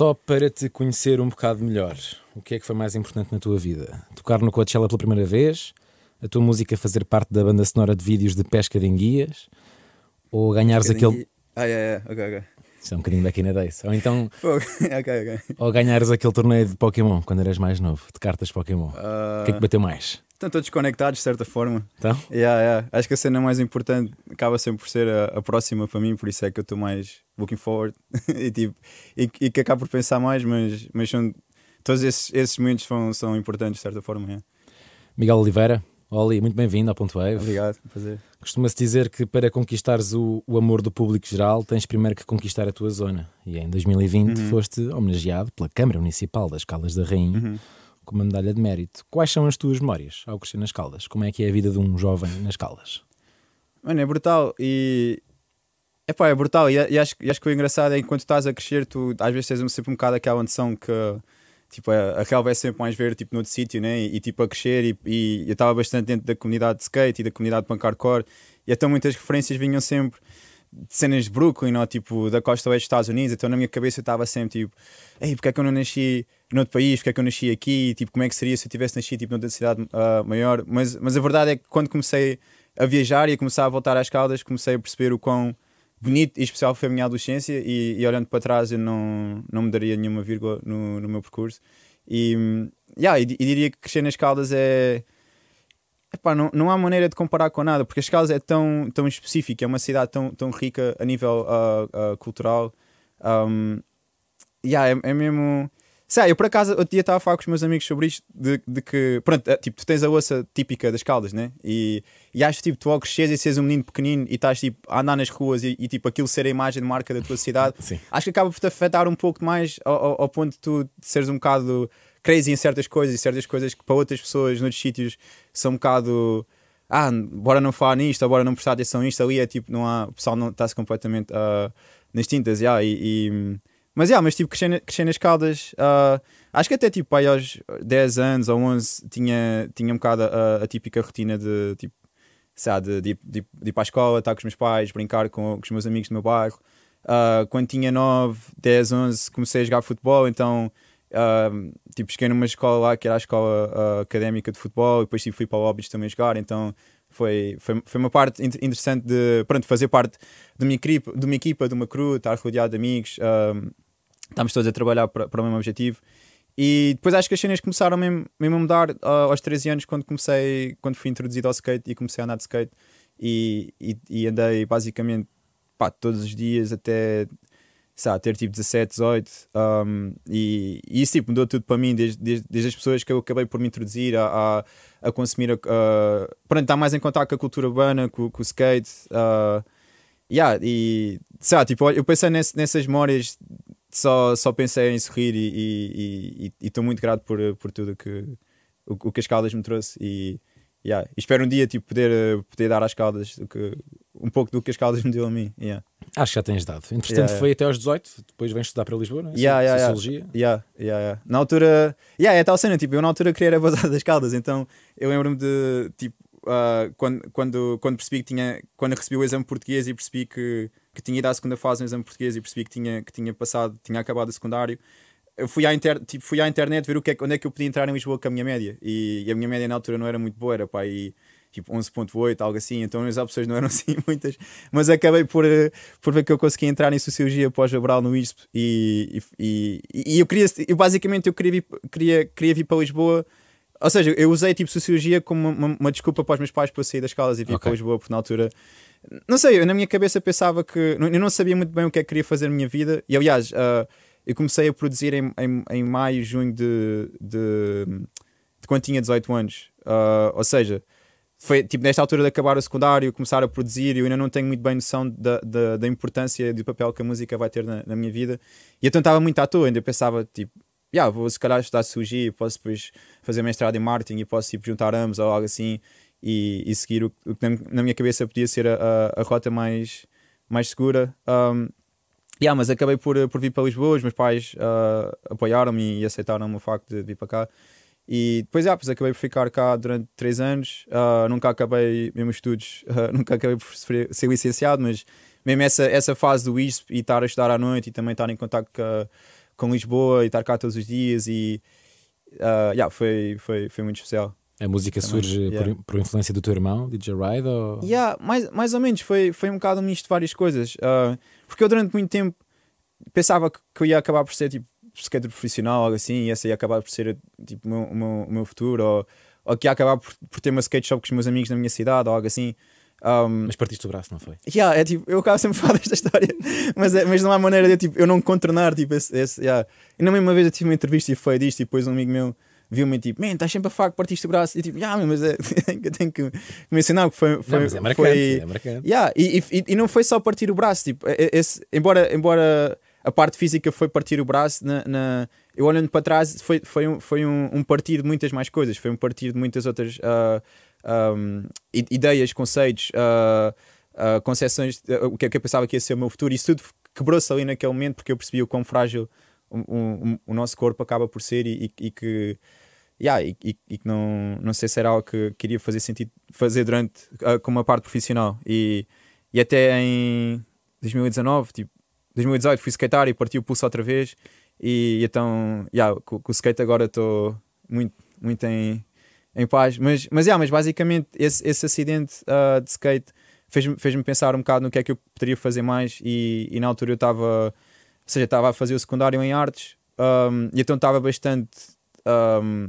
Só para te conhecer um bocado melhor, o que é que foi mais importante na tua vida? Tocar no Coachella pela primeira vez? A tua música fazer parte da banda sonora de vídeos de pesca de enguias? Ou ganhares Pesca aquele. Ah, é, é, ok, ok. Isso é um bocadinho back in the days. Ou então, ok, ok. ou ganhares aquele torneio de Pokémon quando eras mais novo, de cartas Pokémon. O que é que bateu mais? Estão todos conectados, de certa forma. Então? Yeah, yeah. Acho que a cena mais importante acaba sempre por ser a, a próxima para mim, por isso é que eu estou mais looking forward e, tipo, e, e que acabo por pensar mais, mas, mas são, todos esses, esses momentos são, são importantes, de certa forma. yeah. Miguel Oliveira, Oli, muito bem-vindo ao Ponto Wave. Obrigado, prazer. Costuma-se dizer que para conquistares o, o amor do público geral tens primeiro que conquistar a tua zona. E em 2020 Uhum. foste homenageado pela Câmara Municipal das Caldas da Rainha Uhum. Com uma medalha de mérito. Quais são as tuas memórias ao crescer nas Caldas? Como é que é a vida de um jovem nas Caldas? Mano, é brutal e. Epá, é brutal e, e acho, e acho que o engraçado é que quando estás a crescer, tu às vezes tens sempre um bocado aquela noção que tipo, a, a relva é sempre mais ver tipo, noutro sítio né? e, e, tipo a crescer e, e eu estava bastante dentro da comunidade de skate e da comunidade de hardcore e então muitas referências vinham sempre de cenas de Brooklyn tipo da costa oeste dos Estados Unidos, então na minha cabeça eu estava sempre tipo, ei, porque é que eu não nasci noutro país, porque é que eu nasci aqui, tipo, como é que seria se eu tivesse nascido tipo, noutra cidade ah, maior, mas, mas a verdade é que quando comecei a viajar e a começar a voltar às Caldas, comecei a perceber o quão bonito e especial foi a minha adolescência e, e olhando para trás eu não, não me daria nenhuma vírgula no, no meu percurso e, yeah, e, e diria que crescer nas Caldas é Epá, não, não há maneira de comparar com nada, porque as Caldas é tão, tão específica, é uma cidade tão, tão rica a nível ah, ah, cultural. Um, yeah, é, é mesmo. Sei, eu por acaso outro dia estava a falar com os meus amigos sobre isto, de, de que, pronto, eh, tipo, tu tens a ossa típica das Caldas, né? E, e acho tipo, tu ao cresceres e seres um menino pequenino e estás tipo, a andar nas ruas e, e tipo, aquilo ser a imagem de marca da tua cidade, Sim. acho que acaba por te afetar um pouco mais ao, ao- ao ponto de tu seres um bocado crazy em certas coisas e certas coisas que para outras pessoas noutros sítios são um bocado ah, bora não falar nisto, bora não prestar atenção nisto ali, é tipo, não há, o pessoal não está-se completamente ah, nas tintas, yeah, e, e- mas, yeah, mas tipo, crescer, na- crescer nas caldas, ah, acho que até tipo, aí aos 10 anos ou 11 tinha, tinha um bocado a, a típica rotina de tipo, lá, de, de, de, de ir para a escola, estar com os meus pais, brincar com, com os meus amigos do meu bairro. Ah, quando tinha 9, 10, 11, comecei a jogar futebol, então ah, tipo, cheguei numa escola lá que era a escola ah, académica de futebol, e depois tipo, fui para o Óbidos também jogar, então foi, foi, foi uma parte in- interessante de pronto, fazer parte de uma equipa, de uma, equipa, de uma crew, estar rodeado de amigos, ah, estamos todos a trabalhar para, para o mesmo objetivo. E depois acho que as cenas começaram mesmo, mesmo a mudar ah, aos 13 anos quando comecei, quando fui introduzido ao skate e comecei a andar de skate e, e, e andei basicamente pá, todos os dias até lá, ter tipo 17, 18 um, e, e isso tipo, mudou tudo para mim desde, desde, desde as pessoas que eu acabei por me introduzir a, a, a consumir a, a, pronto, estar mais em contato com a cultura urbana, com, com o skate uh, yeah, e lá, tipo, eu pensei nesse, nessas memórias só, só pensei em sorrir e estou muito grato por, por tudo que, o, o que as Caldas me trouxe e, yeah, e espero um dia tipo, poder, eh, poder dar às Caldas que, um pouco do que as Caldas me deu a mim. Yeah. Acho que já tens dado. Entretanto, Yeah, yeah. foi até aos 18, depois vens estudar para Lisboa, não é? Yeah, yeah, yeah. Sociologia. Yeah, yeah, yeah. Na altura, yeah, é tal cena, tipo, eu na altura queria era bazar das Caldas, então eu lembro-me de, tipo, ah, quando, quando, quando percebi que tinha, quando recebi o exame português e percebi que, que tinha ido à segunda fase no exame português e percebi que tinha, que tinha passado, tinha acabado o secundário, eu fui à, inter, tipo, fui à internet ver o que é, onde é que eu podia entrar em Lisboa com a minha média, e, e a minha média na altura não era muito boa, era pá, e, tipo 11.8, algo assim, então as opções não eram assim muitas, mas acabei por, eh, por ver que eu consegui entrar em Sociologia pós-laboral no ISP e, e, e, e eu queria, eu basicamente eu queria vir, queria, queria vir para Lisboa, ou seja, eu usei tipo Sociologia como uma, uma desculpa para os meus pais para sair das escolas e vir Ok. para Lisboa, porque na altura, não sei, eu na minha cabeça pensava que, eu não sabia muito bem o que é que queria fazer na minha vida, e aliás, ah, eu comecei a produzir em, em, em maio, junho de, de, de quando tinha 18 anos, Ah, ou seja, foi tipo nesta altura de acabar o secundário, começar a produzir, eu ainda não tenho muito bem noção da, da, da importância do papel que a música vai ter na, na minha vida. E então estava muito à toa, ainda pensava tipo, yeah, vou se calhar estudar sociologia, posso depois fazer mestrado em marketing e posso tipo, juntar ambos ou algo assim e, e seguir o, o que na minha cabeça podia ser a, a, a rota mais, mais segura. Um, yeah, mas acabei por, por vir para Lisboa, os meus pais ah, apoiaram-me e aceitaram-me o facto de vir para cá. E depois, ah, depois acabei por ficar cá durante três anos. Ah, nunca acabei, mesmo estudos, ah, nunca acabei por ser, licenciado, mas mesmo essa, essa fase do ISP e estar a estudar à noite e também estar em contato com com Lisboa e estar cá todos os dias e uh, yeah, foi, foi, foi muito especial. A música Também, surge yeah. por, por influência do teu irmão, DJ Ride? Ou... Yeah, mais, mais ou menos, foi, foi um bocado um misto de várias coisas. Uh, porque eu durante muito tempo pensava que, que eu ia acabar por ser tipo skater profissional, algo assim, e essa ia acabar por ser tipo, o, meu, o, meu, o meu futuro, ou, ou que ia acabar por, por ter uma skate shop com os meus amigos na minha cidade, ou algo assim. Um, Mas partiste o braço, não foi? yeah, é, tipo, eu acabo sempre a falar desta história, mas, é, mas não há maneira de tipo, eu não contornar. Tipo, esse, esse, yeah. E na mesma vez eu tive uma entrevista e foi disto, e depois um amigo meu viu-me tipo, man, estás sempre a falar que partiste o braço. E tipo, yeah, mas é, eu tenho que mencionar que foi. foi não, mas é marcante. foi, é marcante. Yeah, e, e, e, não foi só partir o braço, tipo, esse, embora, embora a parte física foi partir o braço, na, na eu olhando para trás, foi, foi, um, foi um, um, partir de muitas mais coisas, foi um partir de muitas outras uh, um, ideias, conceitos, uh, uh, concepções, o que é que eu pensava que ia ser o meu futuro, isso tudo quebrou-se ali naquele momento porque eu percebi o quão frágil o, o, o nosso corpo acaba por ser e, e, e que. Yeah, e, e, e, que não, não sei se era algo que queria fazer sentido fazer durante como uma parte profissional. E, e até em 2019 tipo 2018 fui skatear e parti o pulso outra vez. E, então yeah, com, com o skate agora estou muito, muito em, em paz. Mas, mas, yeah, mas basicamente esse, esse acidente uh, de skate fez-me fez pensar um bocado no que é que eu poderia fazer mais. E, e na altura eu estava ou seja, estava a fazer o secundário em artes um, e então estava bastante um,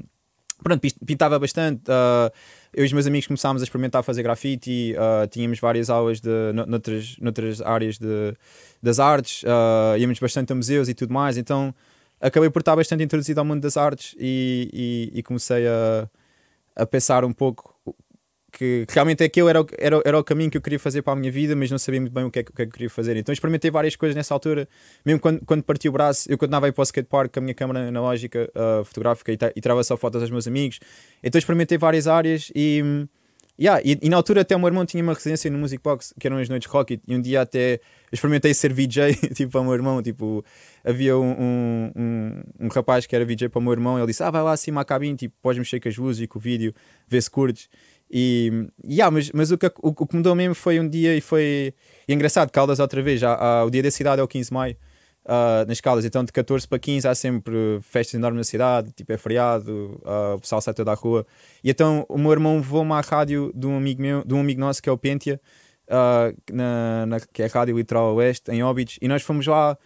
pronto, pintava bastante uh, eu e os meus amigos começámos a experimentar fazer grafite, uh, tínhamos várias aulas de, noutras, noutras áreas de, das artes, uh, íamos bastante a museus e tudo mais, então acabei por estar bastante introduzido ao mundo das artes e, e, e comecei a, a pensar um pouco que, realmente aquele era, era, era o caminho que eu queria fazer para a minha vida, mas não sabia muito bem o que, é, o que, é que eu queria fazer. Então experimentei várias coisas nessa altura, mesmo quando, quando parti o braço, eu quando andava aí para o skatepark com a minha câmera analógica uh, fotográfica e, e tirava só fotos aos meus amigos. Então experimentei várias áreas e, yeah, e, e, na altura até o meu irmão tinha uma residência no Music Box, que eram as noites rock, e um dia até experimentei ser VJ, tipo, para o meu irmão, tipo, havia um, um, um, um, rapaz que era VJ para o meu irmão, ele disse, ah, vai lá acima à cabine, tipo, podes mexer com as luzes e com o vídeo, vê se curtes. E, yeah, mas, mas o, que, o, o que mudou mesmo foi um dia e foi e é engraçado, Caldas outra vez, já, ah, o dia da cidade é o 15 de maio, uh, nas Caldas, então de 14 para 15 há sempre festas enormes na cidade, tipo é feriado, uh, o pessoal sai toda à rua. E então o meu irmão levou-me à rádio de um amigo meu, de um amigo nosso que é o Pentia, uh, na, na, que é a Rádio Litoral Oeste, em Óbidos, e nós fomos lá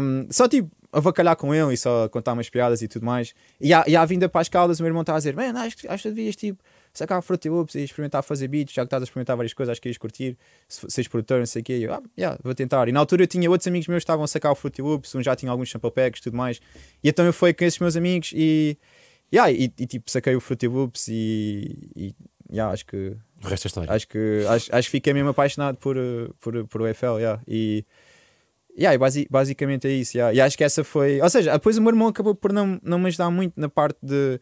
um, só tipo avacalhar com ele e só contar umas piadas e tudo mais. E à, e à vinda para as Caldas, o meu irmão estava a dizer: Man, acho, acho que devias tipo sacar Fruity Loops e experimentar fazer beats, já que estás a experimentar várias coisas, acho que ias curtir, se seres produtor, não sei o quê. Eu, ah, yeah, vou tentar. E na altura eu tinha outros amigos meus que estavam a sacar o Fruity Loops, um já tinha alguns sample packs e tudo mais. E então eu fui com esses meus amigos e, yeah, e, e tipo, saquei o Fruity Loops e, e yeah, acho que. O resto é história. Acho que, acho, acho que fiquei mesmo apaixonado por, por, por o FL, yeah. E. Yeah, basi basicamente é isso. Yeah. E acho que essa foi. Ou seja, depois o meu irmão acabou por não, não me ajudar muito na parte de.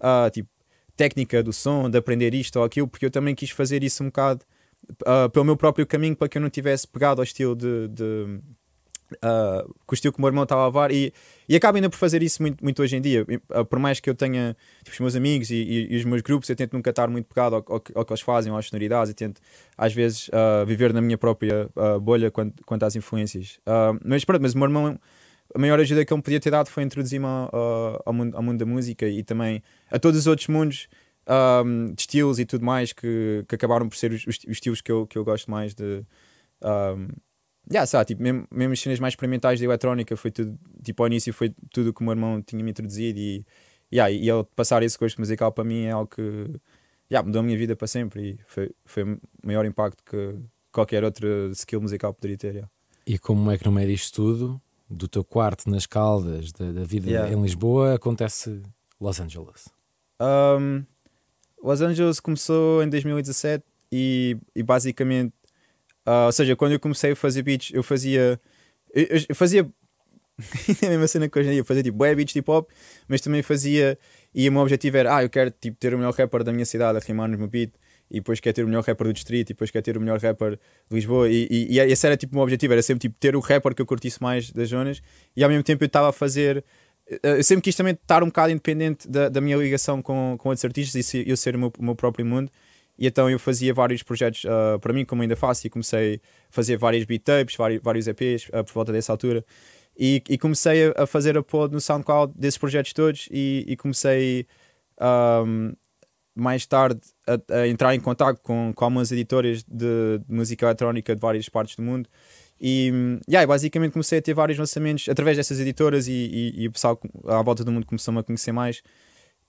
Uh, tipo, técnica do som, de aprender isto ou aquilo, porque eu também quis fazer isso um bocado uh, pelo meu próprio caminho para que eu não tivesse pegado ao estilo de. de uh, com o estilo que o meu irmão estava a levar e, e acabo ainda por fazer isso muito, muito hoje em dia. Uh, por mais que eu tenha tipo, os meus amigos e, e, e, os meus grupos, eu tento nunca estar muito pegado ao, ao, ao que eles fazem, às sonoridades, e tento às vezes viver na minha própria bolha quanto, quanto às influências. mas pronto, mas o meu irmão a maior ajuda que ele me podia ter dado foi introduzir-me ao, ao, mundo, ao mundo da música e também a todos os outros mundos um, de estilos e tudo mais que, que acabaram por ser os, os, estilos que eu, que eu gosto mais de. Um, yeah, sabe, tipo, mesmo, mesmo as cenas mais experimentais de eletrónica foi tudo, tipo, ao início foi tudo que o meu irmão tinha me introduzido e, yeah, e ele passar esse gosto musical para mim é algo que yeah, mudou a minha vida para sempre e foi, foi o maior impacto que qualquer outro skill musical poderia ter. Yeah. E como é que no meio disto tudo do teu quarto nas Caldas, da, da vida yeah. em Lisboa, acontece Los Angeles? Um, Los Angeles começou em 2017 e, e basicamente, uh, ou seja, quando eu comecei a fazer beats, eu fazia. Eu, eu fazia. é a mesma cena que hoje em dia, eu fazia tipo beats, hip hop, mas também fazia. E o meu objetivo era, ah, eu quero tipo, ter o melhor rapper da minha cidade a rimar no meu beat e depois quer ter o melhor rapper do distrito, e depois quer ter o melhor rapper de Lisboa, e, e, e esse era tipo o meu objetivo, era sempre tipo, ter o rapper que eu curtisse mais das zonas, e ao mesmo tempo eu estava a fazer. Eh, eu sempre quis também estar um bocado independente da, da minha ligação com, com outros artistas e eu ser o meu, o meu próprio mundo. E então eu fazia vários projetos uh, para mim, como ainda faço, e comecei a fazer vários beat tapes, vários, vários EPs uh, por volta dessa altura. E, e comecei a, a fazer upload no SoundCloud desses projetos todos e, e comecei um, mais tarde a, a, entrar em contato com, com algumas editoras de, de, música eletrónica de várias partes do mundo. E yeah, basicamente comecei a ter vários lançamentos através dessas editoras e, e, e o pessoal à volta do mundo começou-me a conhecer mais.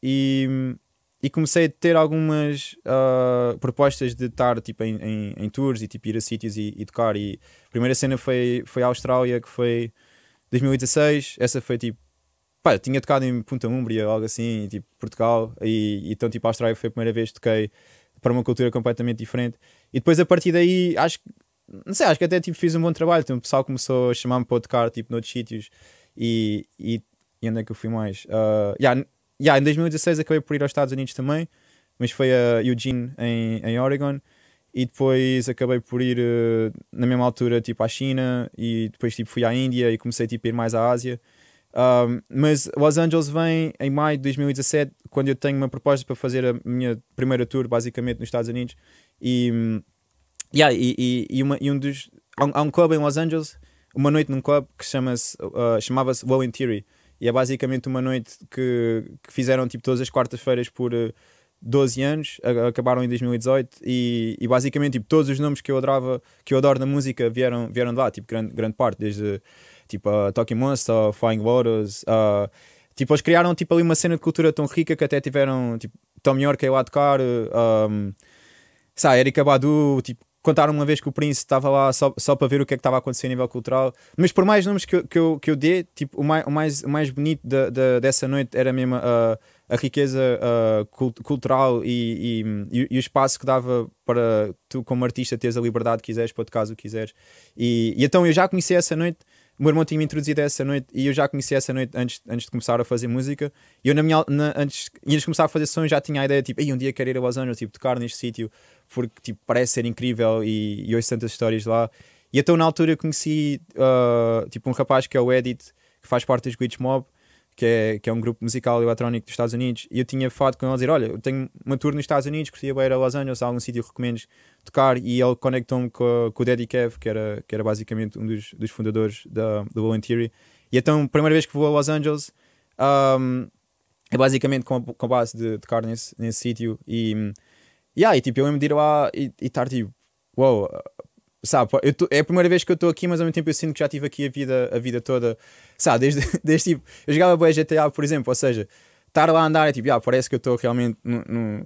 E, e comecei a ter algumas uh, propostas de estar tipo, em, em, em, tours e tipo, ir a sítios e, e, tocar. E a primeira cena foi, foi a Austrália, que foi 2016. Essa foi tipo. Pá, tinha tocado em Punta Umbria, algo assim, tipo Portugal. E, então, tipo, a Austrália foi a primeira vez que toquei para uma cultura completamente diferente. E depois, a partir daí, acho que. Não sei, acho que até tipo, fiz um bom trabalho. Então, o pessoal começou a chamar-me para tocar tipo, noutros sítios. E, e, e onde é que eu fui mais? Uh, yeah, yeah, em 2016 acabei por ir aos Estados Unidos também, mas foi a Eugene em, em Oregon. E depois acabei por ir uh, na mesma altura tipo à China e depois tipo fui à Índia e comecei tipo, a ir mais à Ásia. Um, mas Los Angeles vem em maio de 2017, quando eu tenho uma proposta para fazer a minha primeira tour, basicamente, nos Estados Unidos. E, yeah, e, e, uma, e um dos. Há um, club em Los Angeles, uma noite num club que chama uh, chamava-se Wow in Theory. E é basicamente uma noite que, que fizeram tipo todas as quartas-feiras por uh, 12 anos, acabaram em 2018 e, e basicamente tipo, todos os nomes que eu adorava, que eu adoro na música vieram, vieram de lá, tipo, grande, grande parte, desde tipo a uh, Talking Monster, Flying Waters, uh, tipo, eles criaram tipo ali uma cena de cultura tão rica que até tiveram tipo Tom York lá a um, sabe, Erika Badu, tipo, contaram uma vez que o Prince estava lá só, só para ver o que é que estava a acontecer a nível cultural. Mas por mais nomes que eu, que eu, que eu dê, tipo, o, mais, o, mais, o mais bonito de, de, dessa noite era mesmo a, a riqueza cult, cultural e, e, e, o espaço que dava para tu, como artista, teres a liberdade que quiseres, para tocar o que quiseres. E, e então eu já conheci essa noite o meu irmão tinha me introduzido essa noite e eu já conhecia essa noite antes, antes de começar a fazer música. E eu, na minha, na, antes, antes de começar a fazer sons, já tinha a ideia tipo, um dia quero ir a Los Angeles, tipo, tocar neste sítio, porque tipo, parece ser incrível e, e ouço tantas histórias lá. E então, na altura, eu conheci uh, tipo, um rapaz que é o Edit, que faz parte dos Glitch Mob que é, que é um grupo musical eletrónico dos Estados Unidos, e eu tinha falado com ele a dizer: Olha, eu tenho uma tour nos Estados Unidos, de ir a Los Angeles, há algum sítio que recomendes tocar, e ele conectou-me com, com o Daddy Kev, que era, que era basicamente um dos, dos fundadores da, do Volunteer. E então, a primeira vez que vou a Los Angeles, um, é basicamente com, com a base de tocar nesse, nesse sítio, e, yeah, e tipo, eu lembro de ir lá e estar tipo: Uau, wow, sabe, tô, é a primeira vez que eu estou aqui, mas ao mesmo tempo eu sinto que já estive aqui a vida, a vida toda, sabe, desde, desde tipo, eu jogava boa GTA, por exemplo, ou seja, estar lá a andar é tipo, ah, parece que eu estou realmente no, no,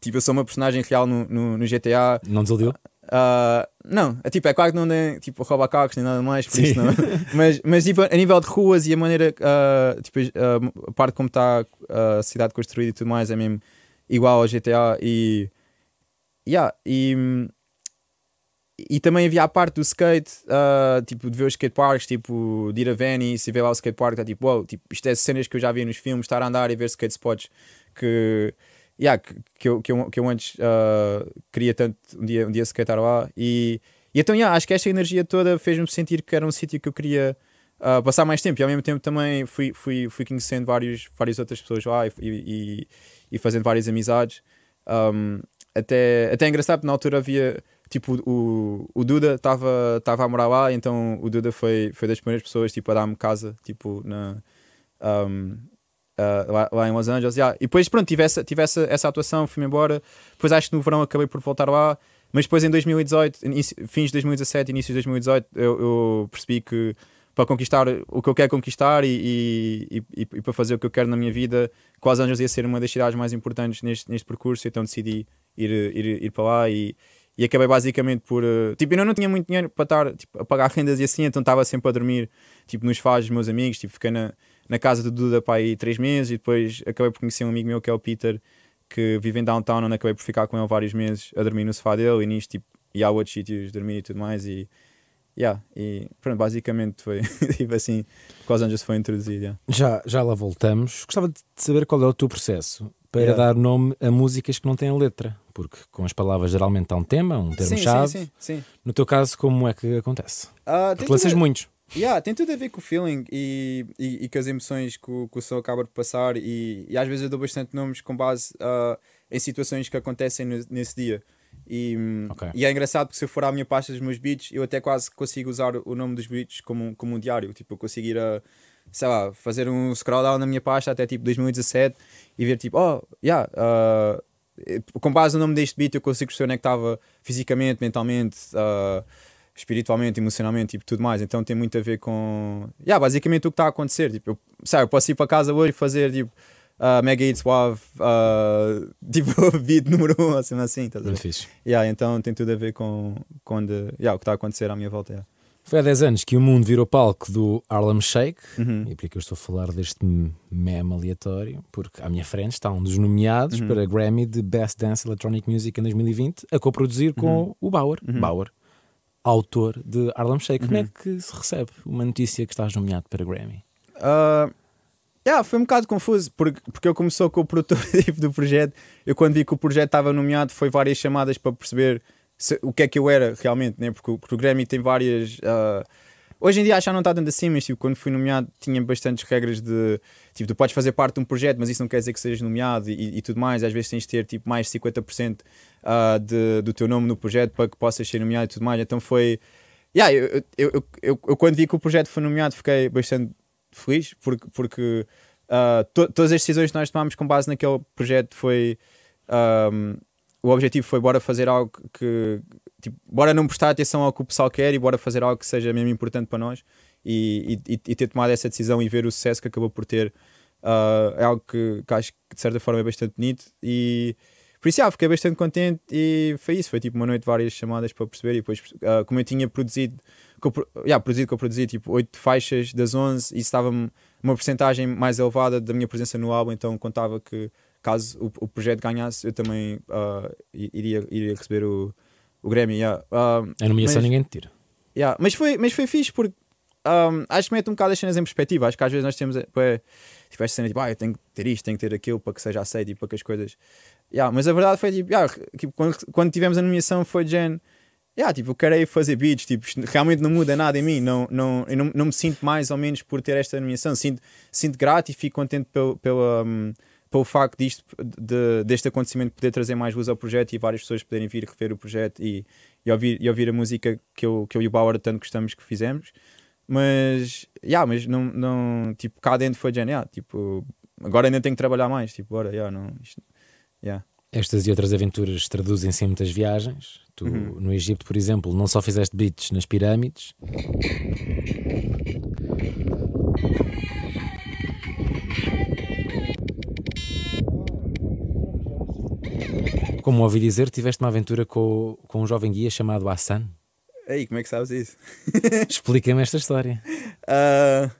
tipo, eu sou uma personagem real no, no, no GTA. Não desiludiu? Uh, não, é tipo, é claro que não tem tipo rouba carros nem nada mais, por Sim. isso não. mas, mas tipo, a nível de ruas e a maneira, uh, tipo, uh, a parte como está a cidade construída e tudo mais é mesmo igual ao GTA e. Yeah, e e também havia a parte do skate, uh, tipo, de ver os skateparks, tipo, de ir a Venice e ver lá o skatepark, tá tipo, wow, tipo, isto é cenas que eu já vi nos filmes, estar a andar e ver skate spots que, yeah, que, que, eu, que, eu, que eu antes uh, queria tanto um dia, um dia skatear lá. E, e então, yeah, acho que esta energia toda fez-me sentir que era um sítio que eu queria uh, passar mais tempo e ao mesmo tempo também fui, fui, fui conhecendo vários, várias outras pessoas lá e, e, e fazendo várias amizades. Um, até, até é engraçado, porque na altura havia tipo, o, o Duda estava a morar lá, então o Duda foi, foi das primeiras pessoas tipo, a dar-me casa, tipo, na, um, uh, lá, lá, em Los Angeles. Yeah. E depois, pronto, tive, essa, tive essa, essa atuação, fui-me embora. Depois acho que no verão acabei por voltar lá. Mas depois em 2018, início, fins de 2017, início de 2018, eu, eu, percebi que para conquistar o que eu quero conquistar e, e, e, e, para fazer o que eu quero na minha vida, Los Angeles ia ser uma das cidades mais importantes neste, neste percurso, então decidi ir, ir, ir para lá e, e acabei basicamente por. Uh, tipo, eu não tinha muito dinheiro para estar tipo, a pagar rendas e assim, então estava sempre a dormir tipo, nos faz dos meus amigos. Tipo, fiquei na, na casa do Duda para aí três meses e depois acabei por conhecer um amigo meu que é o Peter, que vive em downtown, onde acabei por ficar com ele vários meses a dormir no sofá dele e nisto, tipo, e há outros sítios dormir e tudo mais. E, yeah, e pronto, basicamente foi tipo assim que Los Angeles foi introduzido. Yeah. Já, já lá voltamos. Gostava de saber qual é o teu processo para yeah. dar nome a músicas que não têm letra, porque com as palavras geralmente há um tema, um termo-chave. Sim, sim, sim, No teu caso, como é que acontece? Uh, porque lanças muitos. Yeah, tem tudo a ver com o feeling e, e, e com as emoções que o, que o som acaba de passar e, e, às vezes eu dou bastante nomes com base uh, em situações que acontecem no, nesse dia. E, okay. e é engraçado porque se eu for à minha pasta dos meus beats, eu até quase consigo usar o nome dos beats como, como um diário. Tipo, eu consigo ir a, sei lá, fazer um scroll down na minha pasta até tipo 2017 e ver tipo, oh, yeah, uh, com base no nome deste beat eu consigo perceber onde é que estava fisicamente, mentalmente, uh, espiritualmente, emocionalmente e tipo, tudo mais. Então tem muito a ver com, yeah, basicamente o que está a acontecer. Tipo, eu, sabe, eu posso ir para casa hoje e fazer tipo uh, Mega Hits Suave, uh, tipo beat número 1, um, assim, assim, estás a ver? Fixe. Yeah, então tem tudo a ver com, com onde, yeah, o que está a acontecer à minha volta. Yeah. Foi há 10 anos que o mundo virou palco do Harlem Shake, uhum. e por que eu estou a falar deste meme aleatório, porque à minha frente está um dos nomeados uhum. para Grammy de Best Dance Electronic Music em 2020, a coproduzir com uhum. o Bauer. Uhum. Bauer, autor de Harlem Shake. Como é uhum. que se recebe uma notícia que estás nomeado para Grammy? Uh, Yeah, foi um bocado confuso, porque, porque eu comecei com o produtor do projeto. Eu, quando vi que o projeto estava nomeado, foi várias chamadas para perceber se, o que é que eu era realmente, né? porque, porque o Grammy tem várias. Uh, hoje em dia acho que não está tanto assim, mas tipo, quando fui nomeado tinha bastantes regras de. Tipo, tu podes fazer parte de um projeto, mas isso não quer dizer que sejas nomeado e, e tudo mais. Às vezes tens de ter tipo, mais de 50% uh, de, do teu nome no projeto para que possas ser nomeado e tudo mais. Então foi. Yeah, eu, eu, eu, eu quando vi que o projeto foi nomeado fiquei bastante feliz porque, porque uh, to, todas as decisões que nós tomámos com base naquele projeto foi um, o objetivo foi bora fazer algo que tipo, bora não prestar atenção ao que o pessoal quer e bora fazer algo que seja mesmo importante para nós e, e, e ter tomado essa decisão e ver o sucesso que acabou por ter uh, é algo que, que, acho que de certa forma é bastante bonito e por isso, yeah, fiquei bastante contente e foi isso. Foi tipo uma noite, várias chamadas para perceber. E depois, uh, como eu tinha produzido que eu, produzido que eu produzi tipo 8 faixas das 11 e estava uma porcentagem mais elevada da minha presença no álbum, então contava que caso o, o projeto ganhasse, eu também uh, iria, iria receber o, o Grammy. Yeah. Uh, a nomeação mas, ninguém te tira. Yeah, mas, foi, mas foi fixe porque um, acho que mete um bocado as cenas em perspectiva. Acho que às vezes nós temos é, tipo, esta cena tipo, ah, eu tenho que ter isto, tenho que ter aquilo para que seja aceito e para que as coisas. Yeah, mas a verdade foi tipo, yeah, tipo quando, quando tivemos a nomeação foi de género yeah, tipo, eu quero é fazer beats, tipo, realmente não muda nada em mim, não, não, eu não, não me sinto mais ou menos por ter esta nomeação, sinto, sinto grato e fico contente pelo, pelo, um, pelo facto disto, de, deste acontecimento poder trazer mais luz ao projeto e várias pessoas poderem vir rever o projeto e, e, ouvir, e ouvir a música que eu, que eu e o Bauer tanto gostamos que fizemos. Mas, yeah, mas não, não, tipo, cá dentro foi genial, tipo, agora ainda tenho que trabalhar mais, tipo, bora, yeah, não, isto, yeah. Estas e outras aventuras traduzem-se em muitas viagens. Tu, uhum. no Egito, por exemplo, não só fizeste beats nas pirâmides. Como ouvi dizer, tiveste uma aventura com, com um jovem guia chamado Hassan. Ei, como é que sabes isso? Explica-me esta história. Uh,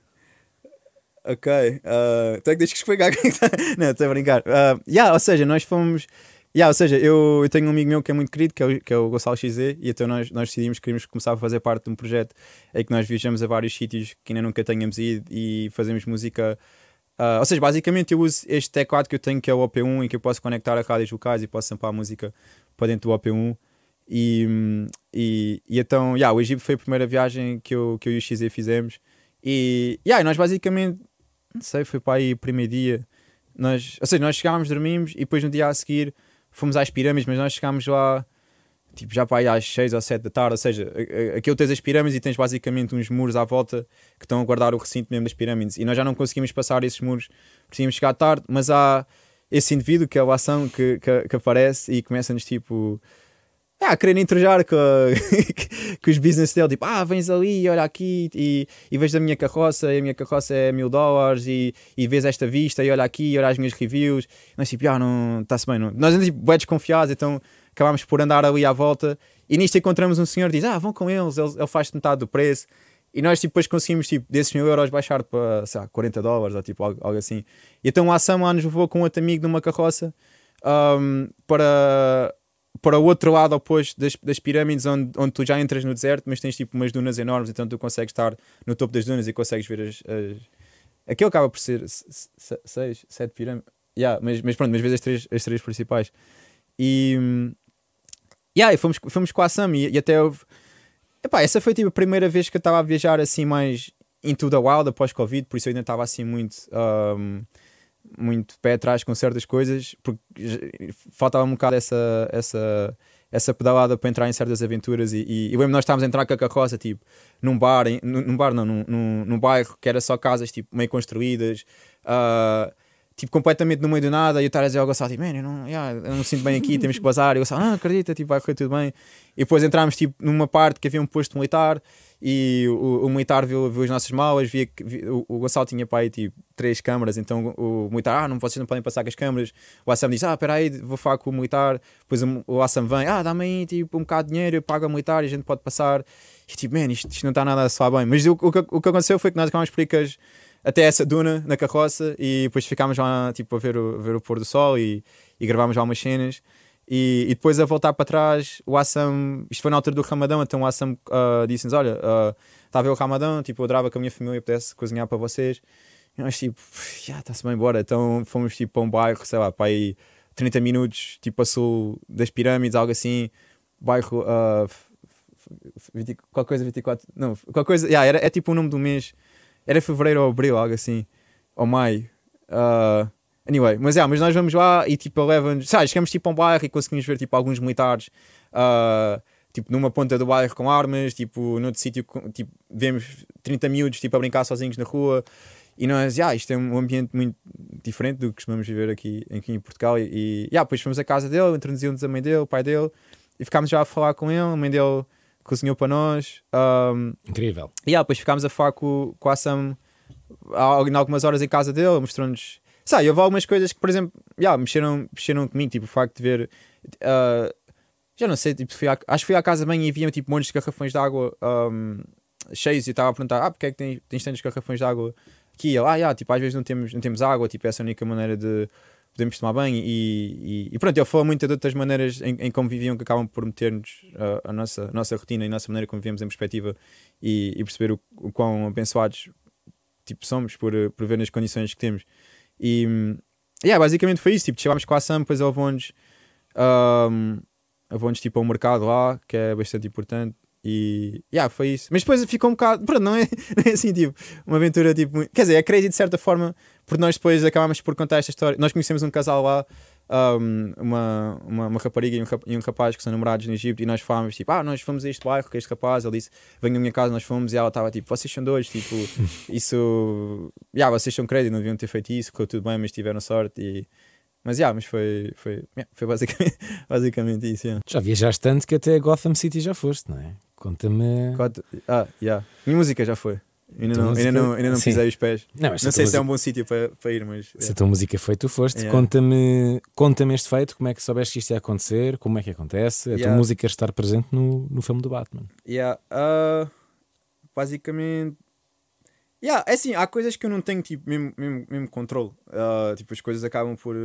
ok. Uh, tu é que deixas que explicar. não, estou a brincar. Uh, yeah, ou seja, nós fomos Yeah, ou seja, eu, eu tenho um amigo meu que é muito querido, que é o, que é o Gonçalo XZ, e então nós, nós decidimos que queríamos começar a fazer parte de um projeto em que nós viajamos a vários sítios que ainda nunca tínhamos ido e fazemos música. Uh, ou seja, basicamente eu uso este teclado que eu tenho, que é o OP1, e que eu posso conectar a rádios locais e posso sampar a música para dentro do OP1. E, e, e então, yeah, o Egito foi a primeira viagem que eu, que eu e o XZ fizemos. E yeah, nós basicamente, não sei, foi para aí o primeiro dia. Nós, ou seja, nós chegámos, dormimos e depois no dia a seguir fomos às pirâmides, mas nós chegámos lá tipo, já para aí às 6 ou 7 da tarde. Ou seja, aqui tens as pirâmides e tens basicamente uns muros à volta que estão a guardar o recinto mesmo das pirâmides. E nós já não conseguimos passar esses muros, conseguimos chegar tarde, mas há esse indivíduo que é o ação que, que, que aparece e começa-nos tipo ah, a querer intrujar com, com os business dele, tipo, ah, vens ali, olha aqui e, e vês a minha carroça, e a minha carroça é mil dólares e, e vês esta vista e olha aqui, olha as minhas reviews. Nós tipo, ah, não, está-se bem, não. Nós andamos tipo, bem desconfiados, então acabámos por andar ali à volta e nisto encontramos um senhor que diz, ah, vão com eles, ele, ele faz metade do preço. E nós tipo, depois conseguimos, tipo, desses mil euros baixar para, sei lá, 40 dólares ou tipo, algo, algo assim. E então a Sam lá nos levou com outro amigo numa carroça um, para para o outro lado oposto das, das pirâmides, onde, onde tu já entras no deserto, mas tens tipo umas dunas enormes, então tu consegues estar no topo das dunas e consegues ver as. as... Aquilo acaba por ser seis, sete pirâmides. Yeah, mas, mas pronto, mas vezes as três, as três principais. E. Yeah, e fomos, fomos com a Sam e, e até houve. Epá, essa foi tipo a primeira vez que eu estava a viajar assim mais into the wild após Covid, por isso eu ainda estava assim muito. Um, muito pé atrás com certas coisas, porque faltava um bocado essa, essa, essa pedalada para entrar em certas aventuras. E, e, e lembro nós estávamos a entrar com a carroça, tipo, num bar, em, num, bar não, num, num, num, bairro que era só casas, tipo, meio construídas. Uh, tipo, completamente no meio do nada, e eu estar a dizer ao Gonçalo, tipo, man, eu não, yeah, eu não me sinto bem aqui, temos que bazar, e o Gonçalo, ah, acredita, tipo, vai correr tudo bem. E depois entramos, tipo, numa parte que havia um posto militar, e o, o militar viu, viu as nossas malas, via que o, o Gonçalo tinha para aí, tipo, três câmaras, então o, o militar, ah, não, vocês não podem passar com as câmaras. O Assam disse, ah, espera aí, vou falar com o militar. Depois o, o Assam vem, ah, dá-me aí, tipo, um bocado de dinheiro, eu pago a militar e a gente pode passar. E tipo, man, isto, isto não está nada a soar bem. Mas o, o, o que aconteceu foi que nós acabámos por ir até essa duna na carroça e depois ficámos lá tipo, a ver o, ver o pôr do sol e, e gravámos lá umas cenas. E, e, depois a voltar para trás, o Assam, isto foi na altura do Ramadão, então o Assam uh, disse-nos: Olha, uh, está a ver o Ramadão, tipo, eu adorava que a minha família pudesse cozinhar para vocês. E nós, tipo, já está-se bem embora. Então fomos tipo para um bairro, sei lá, para aí 30 minutos, tipo a sul das pirâmides, algo assim. Bairro, uh, 20, qualquer coisa, 24, não, qualquer coisa, yeah, era, é tipo o nome do mês era fevereiro ou abril, algo assim. Ou maio. Uh, anyway, mas, é mas nós vamos lá e tipo leva-nos. Sabe, chegamos tipo a um bairro e conseguimos ver tipo alguns militares. Uh, tipo numa ponta do bairro com armas, tipo noutro sítio, tipo, vemos 30 miúdos tipo, a brincar sozinhos na rua. E nós, yeah, isto é um ambiente muito diferente do que costumamos viver aqui, aqui em Portugal. E, e yeah, depois fomos à casa dele, introduziu-nos a mãe dele, o pai dele, e ficámos já a falar com ele. A mãe dele cozinhou para nós. Um, Incrível. E yeah, depois ficámos a falar com, com a Sam em algumas horas em casa dele, mostrou-nos. Sabe, houve algumas coisas que, por exemplo, yeah, mexeram, mexeram comigo, tipo o facto de ver. Uh, já não sei, tipo, fui à, acho que fui à casa bem e havia tipo montes de garrafões de água um, cheios e estava a perguntar: ah, porque é que tens, tens tantos garrafões de água aqui? Ele, ah, yeah, tipo, às vezes não temos, não temos água, tipo, essa é a única maneira de podemos tomar banho e, e, e pronto, ele falou muito de outras maneiras em, em como viviam que acabam por meter-nos a, a, nossa, a nossa rotina e a nossa maneira como vivemos em perspectiva e, e perceber o, o quão abençoados tipo, somos por, por ver nas condições que temos. E yeah, basicamente foi isso, tipo, chegámos com a Sam, depois levou-nos um, levou-nos tipo ao mercado lá, que é bastante importante e yeah, foi isso. Mas depois ficou um bocado. Pronto, não é, não é assim, tipo, uma aventura tipo. Quer dizer, é crazy de certa forma, porque nós depois acabámos por contar esta história. Nós conhecemos um casal lá, um, uma, uma, uma, rapariga e um, rapaz que são namorados no Egito, e nós fomos tipo, ah, nós fomos a este bairro com este rapaz. Ele disse, venham à minha casa, nós fomos, e ela estava tipo, vocês são dois, tipo, isso. Yeah, vocês são crazy, não deviam ter feito isso, ficou tudo bem, mas tiveram sorte. E, mas, yeah, mas foi, foi, yeah, foi basicamente, basicamente isso. Yeah. Já viajaste tanto que até Gotham City já foste, não é? Conta-me. Ah, yeah. Minha música já foi. Ainda não, música... ainda não, ainda não pisei os pés. Não, não sei se música... é um bom sítio para, para ir, mas. Se a tua música foi, tu foste. Yeah. Conta-me conta este feito, como é que soubeste que isto ia acontecer, como é que acontece, a yeah. tua música estar presente no, no filme do Batman. Yeah. Uh, basicamente. Yeah, é assim, há coisas que eu não tenho tipo, mesmo, mesmo, mesmo controle. Uh, tipo, as coisas acabam por.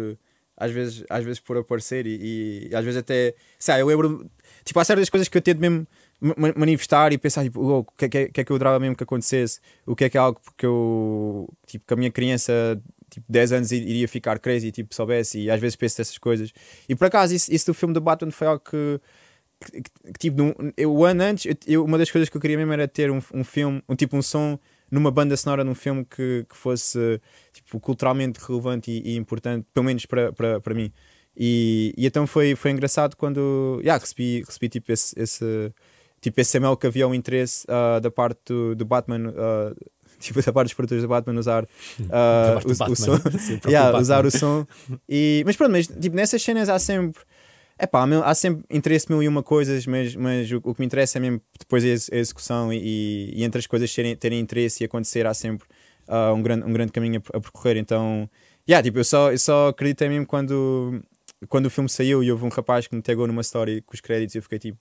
Às vezes, às vezes por aparecer e, e às vezes até. Sei, eu lembro. Tipo, há certas coisas que eu tento mesmo manifestar e pensar tipo, oh, o que é que, é, que que eu adorava mesmo que acontecesse, o que é que é algo que eu, tipo, que a minha criança, tipo, 10 anos iria ficar crazy, tipo, soubesse, e às vezes penso dessas coisas. E por acaso, isso, isso do filme do Batman foi algo que, que, que tipo, num, eu, o ano antes, eu, uma das coisas que eu queria mesmo era ter um, um filme, um tipo, um som numa banda sonora num filme que, que fosse, tipo, culturalmente relevante e, e importante, pelo menos para mim. E, e então foi, foi engraçado quando, yeah, recebi, recebi tipo, esse, esse tipo esse ML que havia um interesse uh, da parte do, do Batman uh, tipo da parte dos produtores do Batman usar uh, o, Batman. o, som Sim, yeah, usar o som e, mas pronto, mas tipo nessas cenas há sempre é pá, há sempre interesse mil e uma coisas, mas, mas o, o que me interessa é mesmo depois a, execução e, e, entre as coisas terem, terem interesse e acontecer há sempre uh, um, grande, um grande caminho a, a, percorrer. Então, yeah, tipo, eu só, eu só acreditei mesmo quando, quando o filme saiu e houve um rapaz que me pegou numa story com os créditos e eu fiquei tipo,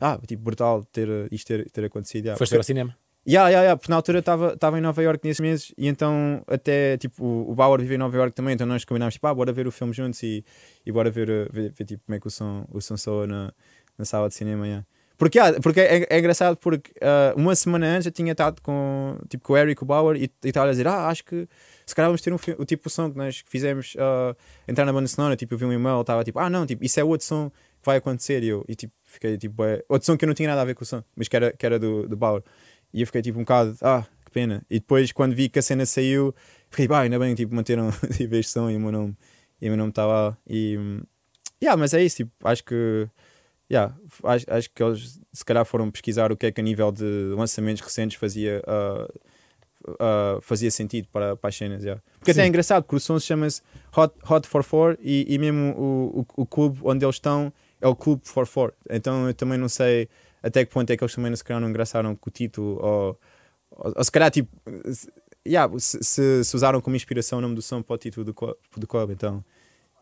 ah, tipo, brutal ter, isto ter, ter acontecido. Yeah. Foste ver ao cinema? Yeah, yeah, yeah, porque na altura estava em Nova York nesses meses e então até tipo o, Bauer vive em Nova York também, então nós combinámos tipo, ah, bora ver o filme juntos e, e bora ver, eh, ver, ver, tipo, como é que o som, o som soa na, na sala de cinema. Yeah. Porque, ah, porque é, é engraçado porque uh, uma semana antes eu tinha estado com, tipo, com o Eric, o Bauer, e estava a dizer, ah, acho que se calhar vamos ter um, o tipo de som que nós fizemos uh, entrar na banda sonora, tipo, eu vi um e-mail, estava tipo, ah não, tipo, isso é outro som que vai acontecer, e eu, e tipo, Fiquei tipo, é... outro som que eu não tinha nada a ver com o som, mas que era, que era do, do Bauer. E eu fiquei tipo um bocado, ah, que pena. E depois, quando vi que a cena saiu, fiquei, pá, ainda bem, tipo, manteram tipo, este som e o meu nome e o meu nome estava lá. E, yeah, mas é isso, tipo, acho que yeah, acho, acho que eles se calhar foram pesquisar o que é que a nível de lançamentos recentes fazia, uh, uh, fazia sentido para, para as cenas. Yeah. Porque Sim. até é engraçado, porque o som chama-se Hot, Hot for Four e, e mesmo o, o, o, clube onde eles estão é o Clube for Four. Então eu também não sei até que ponto é que eles também se calhar não engraçaram com o título ou, ou, ou se calhar tipo yeah, se, se, se, usaram como inspiração o nome do som para o título do, do clube. Então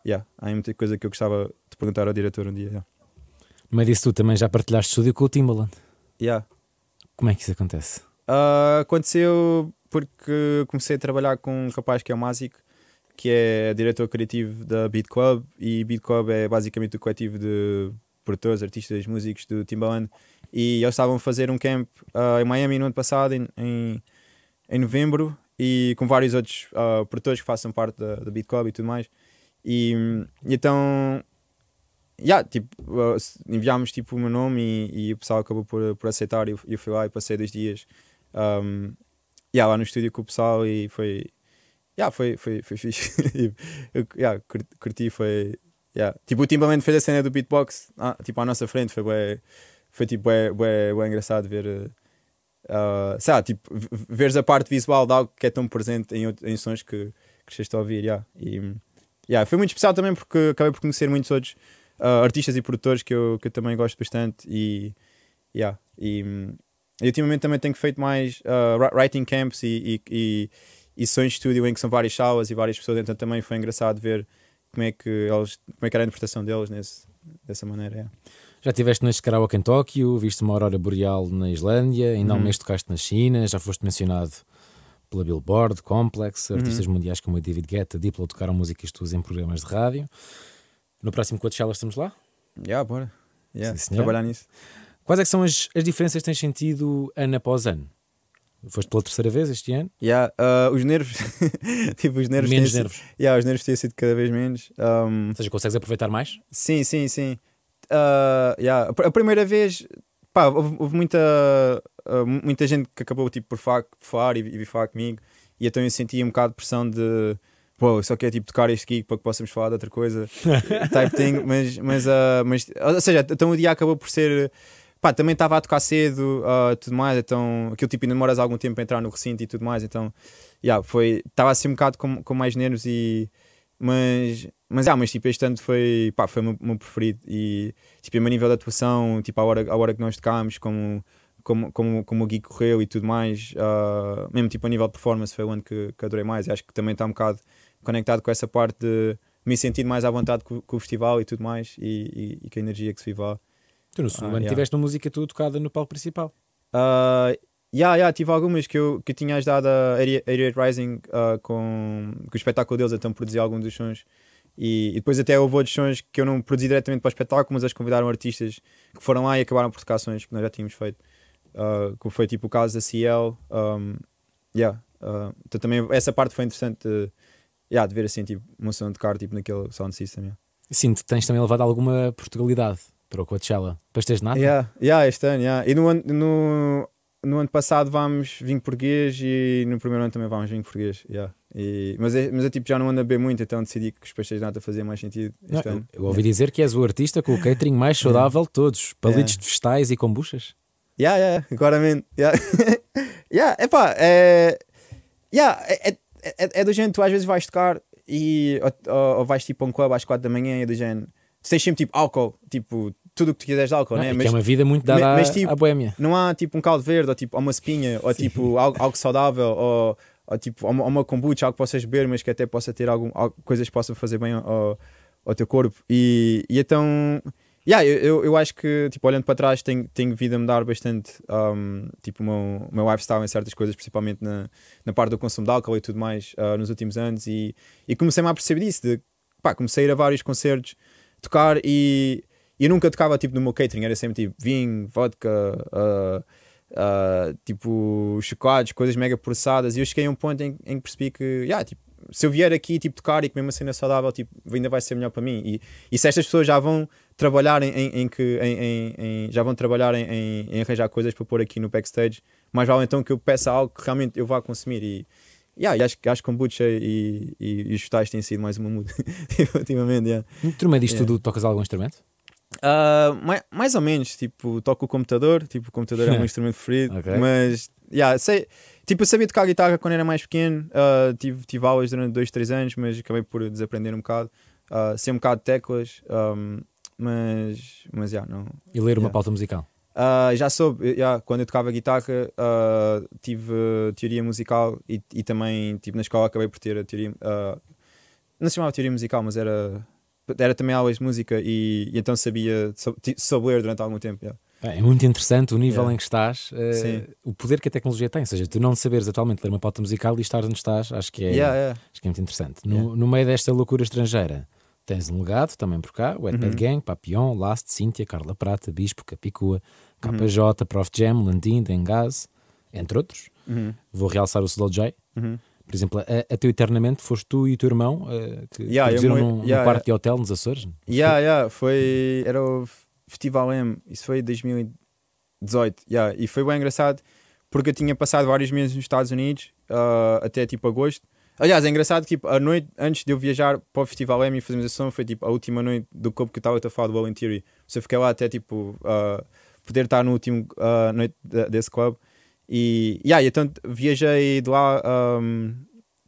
yeah, há muita coisa que eu gostava de perguntar ao diretor um dia. Yeah. No meio disso, tu também já partilhaste estúdio com o Timbaland. Yeah. Como é que isso acontece? Uh, aconteceu porque comecei a trabalhar com um rapaz que é o Mazic, que é diretor criativo da Beat Club, e Beat Club é basicamente o coletivo de produtores, artistas, músicos do Timbaland. E eles estavam a fazer um camp uh, em Miami no ano passado, em, em, em novembro, e com vários outros uh, produtores que façam parte da, da Beat Club e tudo mais. E, e então yeah, tipo, uh, enviámos tipo, o meu nome e, e o pessoal acabou por, por aceitar e eu, eu fui lá e passei dois dias um, yeah, lá no estúdio com o pessoal e foi yeah, foi, foi, foi fixe eu, yeah, curti, foi yeah. tipo o Timbaland fez a cena do beatbox ah, tipo à nossa frente foi bué, foi tipo bué, bué, bué engraçado ver uh, sei lá, tipo veres a parte visual de algo que é tão presente em, em sons que cresceste a ouvir yeah. e yeah, foi muito especial também porque acabei por conhecer muitos outros uh, artistas e produtores que eu, que eu também gosto bastante e, yeah, e, e ultimamente também tenho feito mais uh, writing camps e, e, e sessões de estúdio em que são várias salas e várias pessoas, então também foi engraçado ver como é que, eles, como é que era a interpretação deles nesse, dessa maneira. Yeah. Já estiveste neste karaoke em Tóquio, viste uma aurora boreal na Islândia, ainda há um uhum. mês tocaste na China, já foste mencionado pela Billboard, Complex, artistas uhum. mundiais como o David Guetta, Diplo tocaram músicas tuas em programas de rádio. No próximo Coachella estamos lá? Já, yeah, bora. Yeah, Sim, trabalhar nisso. Quais é são as, as diferenças que tens sentido ano após ano? Foste pela terceira vez este ano? Yeah, uh, os nervos, tipo, os nervos. Menos nervos. Yeah, os nervos têm sido cada vez menos. Um... Ou seja, consegues aproveitar mais? Sim, sim, sim. Uh, yeah. A primeira vez, pá, houve, houve muita, uh, muita gente que acabou tipo, por falar e, e vir falar comigo, e então eu sentia um bocado de pressão de pô, só quer tipo tocar este gig para que possamos falar de outra coisa, type thing, mas, mas, uh, mas, ou seja, então o dia acabou por ser, pá, também estava a tocar cedo, uh, tudo mais, então aquilo tipo ainda demoras algum tempo a entrar no recinto e tudo mais, então, yeah, foi, estava assim um bocado com, com mais nervos e, mas, mas, yeah, mas tipo, este ano foi, pá, foi o meu, meu preferido e, tipo, a nível de atuação, tipo, a hora, a hora que nós tocámos, como como, como, como o Gui correu e tudo mais, uh, mesmo tipo a nível de performance foi o ano que, que adorei mais. Acho que também está um bocado conectado com essa parte de me sentir mais à vontade com, com o festival e tudo mais e, e, e com a energia que se vive lá. Tu no segundo uh, ano yeah. tiveste uma música tua tocada no palco principal? Uh, yeah, yeah, tive algumas que eu, que tinha ajudado a 88 Rising uh, com, com o espetáculo deles, então produzi alguns dos sons. E, e, depois até houve outros sons que eu não produzi diretamente para o espetáculo, mas eles convidaram artistas que foram lá e acabaram por tocar sons que nós já tínhamos feito. Uh, como foi tipo o caso da CL. Um, yeah, uh, então também essa parte foi interessante. Uh, yeah, de ver assim, tipo, uma som de car tipo, naquele sound system. Yeah. Que tens também levado alguma Portugalidade para o Coachella. Depois tens nada? Yeah, yeah, este ano, yeah. E no ano, no, no ano passado vamos vinho português e no primeiro ano também vamos vinho português. Yeah. E, mas, é, mas é tipo, já não ando a beber muito, então decidi que os pastéis de nata faziam mais sentido este não, ano. Eu, eu ouvi yeah. dizer que és o artista com o catering mais saudável de todos. Palitos de vegetais e kombuchas. Yeah, yeah, claramente. Yeah. yeah, epá, é. Yeah, é, é é, é do género, tu às vezes vais tocar e, ou, ou vais tipo a um club às 4 da manhã e é do género, tu tens sempre tipo álcool, tipo tudo o que tu quiseres de álcool, não, né? mas, é uma vida muito dada mas, tipo, à boémia. Não há tipo um caldo verde ou tipo uma espinha ou tipo algo, algo saudável ou, ou tipo uma, uma kombucha, algo que possas beber, mas que até possa ter algum, algo, coisas que possam fazer bem ao, ao teu corpo. E, e então Yeah, eu, eu acho que, tipo, olhando para trás, tenho, tenho vindo a mudar bastante um, tipo, o meu, meu lifestyle em certas coisas, principalmente na, na parte do consumo de álcool e tudo mais, uh, nos últimos anos. E, e comecei-me a perceber isso. De, pá, comecei a ir a vários concertos, tocar e, e eu nunca tocava tipo, no meu catering, era sempre tipo vinho, vodka, uh, uh, tipo chocolates, coisas mega processadas. E eu cheguei a um ponto em, em que percebi que, yeah, tipo, se eu vier aqui tipo tocar e comer uma cena saudável, tipo, ainda vai ser melhor para mim. E, e se estas pessoas já vão trabalhar em, em, em que em, já vão trabalhar em, arranjar coisas para pôr aqui no backstage, mais vale então que eu peça algo que realmente eu vá consumir. E, yeah, e acho, acho que kombucha e, e, e os vegetais têm sido mais uma muda ultimamente. Yeah. No disto yeah. tudo tocas algum instrumento? Uh, mais, mais ou menos, tipo, toco o computador, tipo, o computador é meu instrumento preferido, okay. mas, yeah, sei, tipo, eu sabia tocar guitarra quando era mais pequeno, uh, tive, tive aulas durante 2, 3 anos, mas acabei por desaprender um bocado, uh, sei um bocado de teclas, um, mas, mas, yeah, não... E ler uma pauta musical? Uh, já soube, yeah, quando eu tocava guitarra, tive teoria musical e, e, também tipo, na escola acabei por ter a teoria. não se chamava teoria musical, mas era era também aulas de música e, e então sabia, soube ler durante algum tempo. Yeah. É muito interessante o nível yeah. em que estás, uh, o poder que a tecnologia tem. Ou seja, tu não saberes atualmente ler uma pauta musical e estar onde estás, acho que é, yeah, acho que é muito interessante. No, no, meio desta loucura estrangeira, tens um legado também por cá: Edpad uhum. Gang, Papillon, Last, Cíntia, Carla Prata, Bispo, Capicua, KJ, uhum. Prof Jam, Landim, Dengaz, entre outros. Uhum. Vou realçar o Slow J. Uhum. Por exemplo, a, a teu eternamente foste tu e o teu irmão uh, que yeah, produziram num, yeah, num quarto yeah. de hotel nos Açores? Yeah, yeah, foi, era o Festival M, isso foi em 2018, yeah, e foi bem engraçado porque eu tinha passado vários meses nos Estados Unidos, uh, até tipo agosto. Aliás, é engraçado que tipo, a noite antes de eu viajar para o Festival M e fazermos a som foi tipo a última noite do corpo que eu estava a falar do Theory. Você fiquei lá até tipo uh, poder estar no último uh, noite desse clube. E yeah, então viajei de lá um,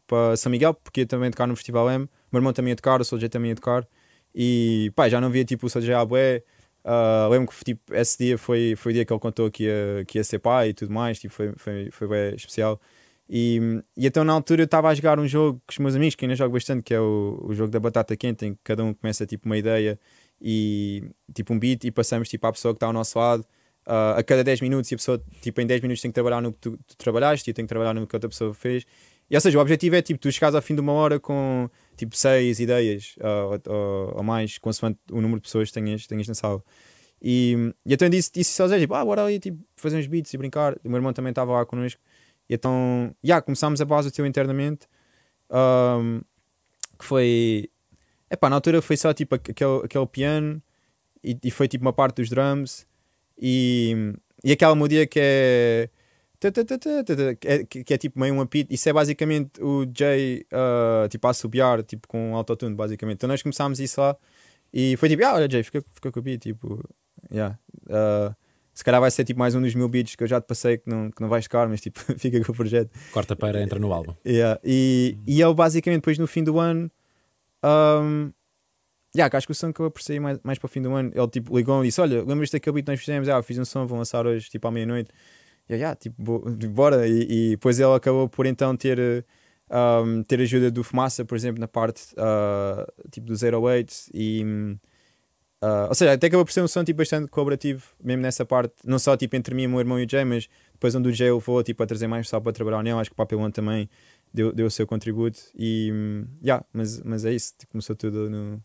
para São Miguel, porque ia também tocar no Festival M. O meu irmão também ia tocar, o Soulja também ia tocar. E pá, já não via tipo o Soulja Abué. Uh, lembro que tipo, esse dia foi, foi o dia que ele contou que ia, que ia ser pai e tudo mais, tipo, foi, foi, foi bem especial. E, e então na altura eu estava a jogar um jogo com os meus amigos, que ainda jogo bastante, que é o, o jogo da batata quente, em que cada um começa tipo uma ideia e tipo um beat e passamos tipo à pessoa que está ao nosso lado uh, a cada 10 minutos e a pessoa, tipo, em 10 minutos tem que trabalhar no que tu, tu trabalhaste e eu tenho que trabalhar no que outra pessoa fez. E, ou seja, o objetivo é, tipo, tu chegares ao fim de uma hora com, tipo, 6 ideias uh, ou, ou, mais, consoante o número de pessoas que tenhas, tenhas na sala. E, e então disse, disse só tipo, ah, bora ali, tipo, fazer uns beats e brincar. O meu irmão também estava lá connosco. E então, já, yeah, começámos a base do teu internamente. Um, que foi. Epá, na altura foi só tipo aquele, aquele piano e, e foi tipo uma parte dos drums e, e aquela melodia que é, que é, que é tipo meio um apito, isso é basicamente o Jay uh, tipo a assobiar tipo, com autotune, basicamente. Então nós começámos isso lá e foi tipo, ah, olha Jay, fica, fica com o beat, tipo, yeah. Uh, se calhar vai ser tipo mais um dos mil beats que eu já te passei que não, que não vais ficar, mas tipo, fica com o projeto. Quarta-feira entra no álbum. Yeah. E, e eu basicamente depois no fim do ano um, yeah, que acho que o som que eu apreciei mais, mais para o fim do ano, ele tipo ligou e disse: Olha, lembras daquele beat que nós fizemos? Ah, fiz um som, vou lançar hoje, tipo à meia-noite. E yeah, yeah, tipo, bora. E, e, depois ele acabou por então ter, um, ter ajuda do Fumaça, por exemplo, na parte uh, tipo do 08 e. Uh, ou seja, até acabou por ser um som tipo, bastante colaborativo, mesmo nessa parte, não só tipo entre mim, o meu irmão e o Jay, mas depois onde o Jay levou tipo, a trazer mais só para trabalhar nele, acho que o Papelão também deu, deu o seu contributo. E yeah, mas, mas é isso, tipo, começou tudo no,